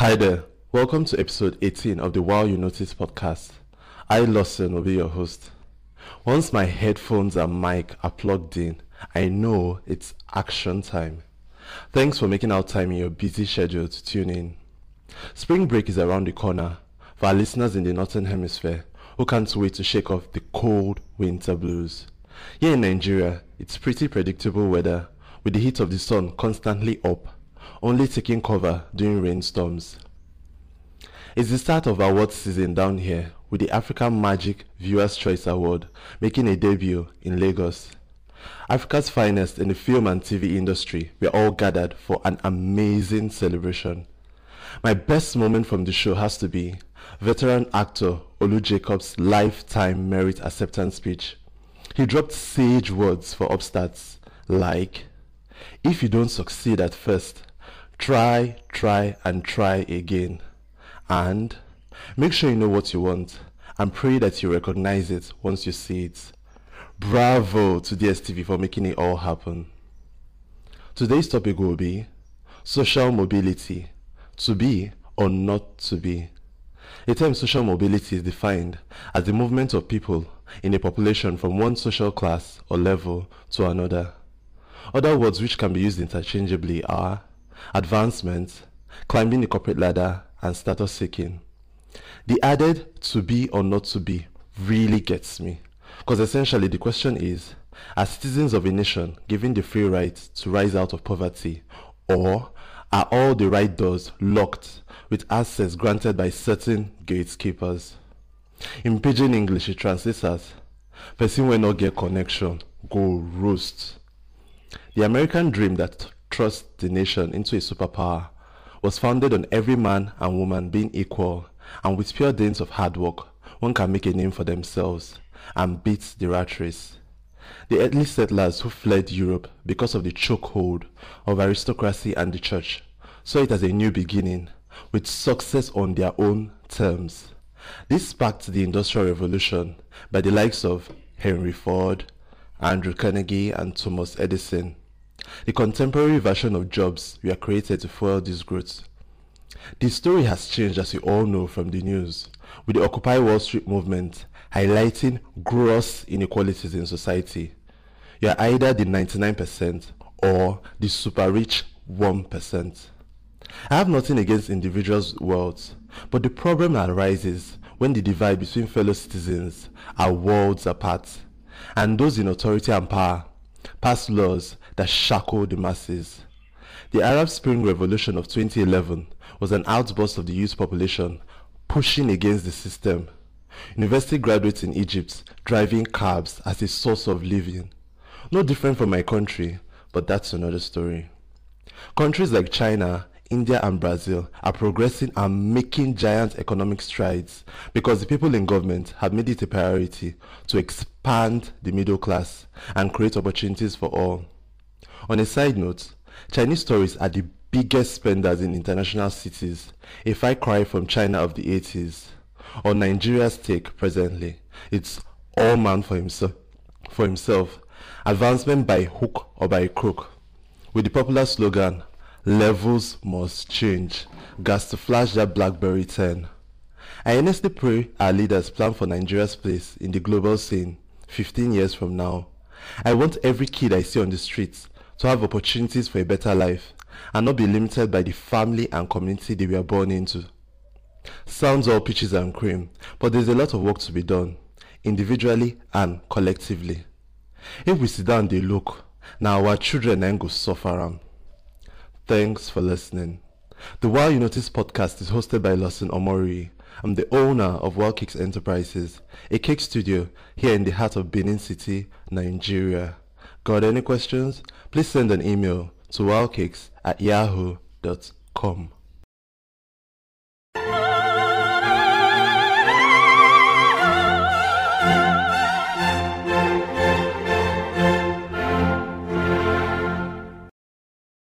Hi there. Welcome to episode 18 of the Wow You Notice podcast. I, Lawson, will be your host. Once my headphones and mic are plugged in, I know it's action time. Thanks for making out time in your busy schedule to tune in. Spring break is around the corner for our listeners in the Northern Hemisphere who can't wait to shake off the cold winter blues. Here in Nigeria, it's pretty predictable weather with the heat of the sun constantly up, only taking cover during rainstorms. It's the start of our award season down here with the African Magic Viewers' Choice Award making a debut in Lagos. Africa's finest in the film and TV industry were all gathered for an amazing celebration. My best moment from the show has to be veteran actor Olu Jacobs' lifetime merit acceptance speech. He dropped sage words for upstarts like, if you don't succeed at first, try, try, and try again. And make sure you know what you want and pray that you recognize it once you see it. Bravo to DSTV for making it all happen. Today's topic will be social mobility to be or not to be. The term social mobility is defined as the movement of people in a population from one social class or level to another. Other words which can be used interchangeably are advancement, climbing the corporate ladder, and status seeking. The added to be or not to be really gets me because essentially the question is are citizens of a nation given the free right to rise out of poverty or are all the right doors locked with access granted by certain gatekeepers? In pidgin English, it translates as person will not get connection, go roost. The American dream that trusts the nation into a superpower was founded on every man and woman being equal and with pure dint of hard work, one can make a name for themselves and beat the rat race. The early settlers who fled Europe because of the chokehold of aristocracy and the church saw it as a new beginning with success on their own terms. This sparked the Industrial Revolution by the likes of Henry Ford, Andrew Carnegie, and Thomas Edison. The contemporary version of jobs were created to fuel this growth. The story has changed as you all know from the news, with the Occupy Wall Street movement highlighting gross inequalities in society. You are either the 99% or the super rich 1%. I have nothing against individuals' worlds, but the problem arises when the divide between fellow citizens are worlds apart, and those in authority and power pass laws that shackled the masses. The Arab Spring Revolution of 2011 was an outburst of the youth population pushing against the system. University graduates in Egypt driving cabs as a source of living. No different from my country, but that's another story. Countries like China, India and Brazil are progressing and making giant economic strides because the people in government have made it a priority to expand the middle class and create opportunities for all. On a side note, Chinese tourists are the biggest spenders in international cities, if I cry from China of the 80s. On Nigeria's take presently, it's all man for himself, for himself, advancement by hook or by crook, with the popular slogan, levels must change, gas to flash that BlackBerry 10. I earnestly pray our leaders plan for Nigeria's place in the global scene 15 years from now. I want every kid I see on the streets to have opportunities for a better life and not be limited by the family and community they were born into. Sounds all peaches and cream, but there's a lot of work to be done, individually and collectively. If we sit down they look, now our children then go suffer am. Thanks for listening. The Wow You Notice podcast is hosted by Lawson Omori. I'm the owner of Wild Cakes Enterprises, a cake studio here in the heart of Benin City, Nigeria. Got any questions? Please send an email to wildcakes at yahoo.com.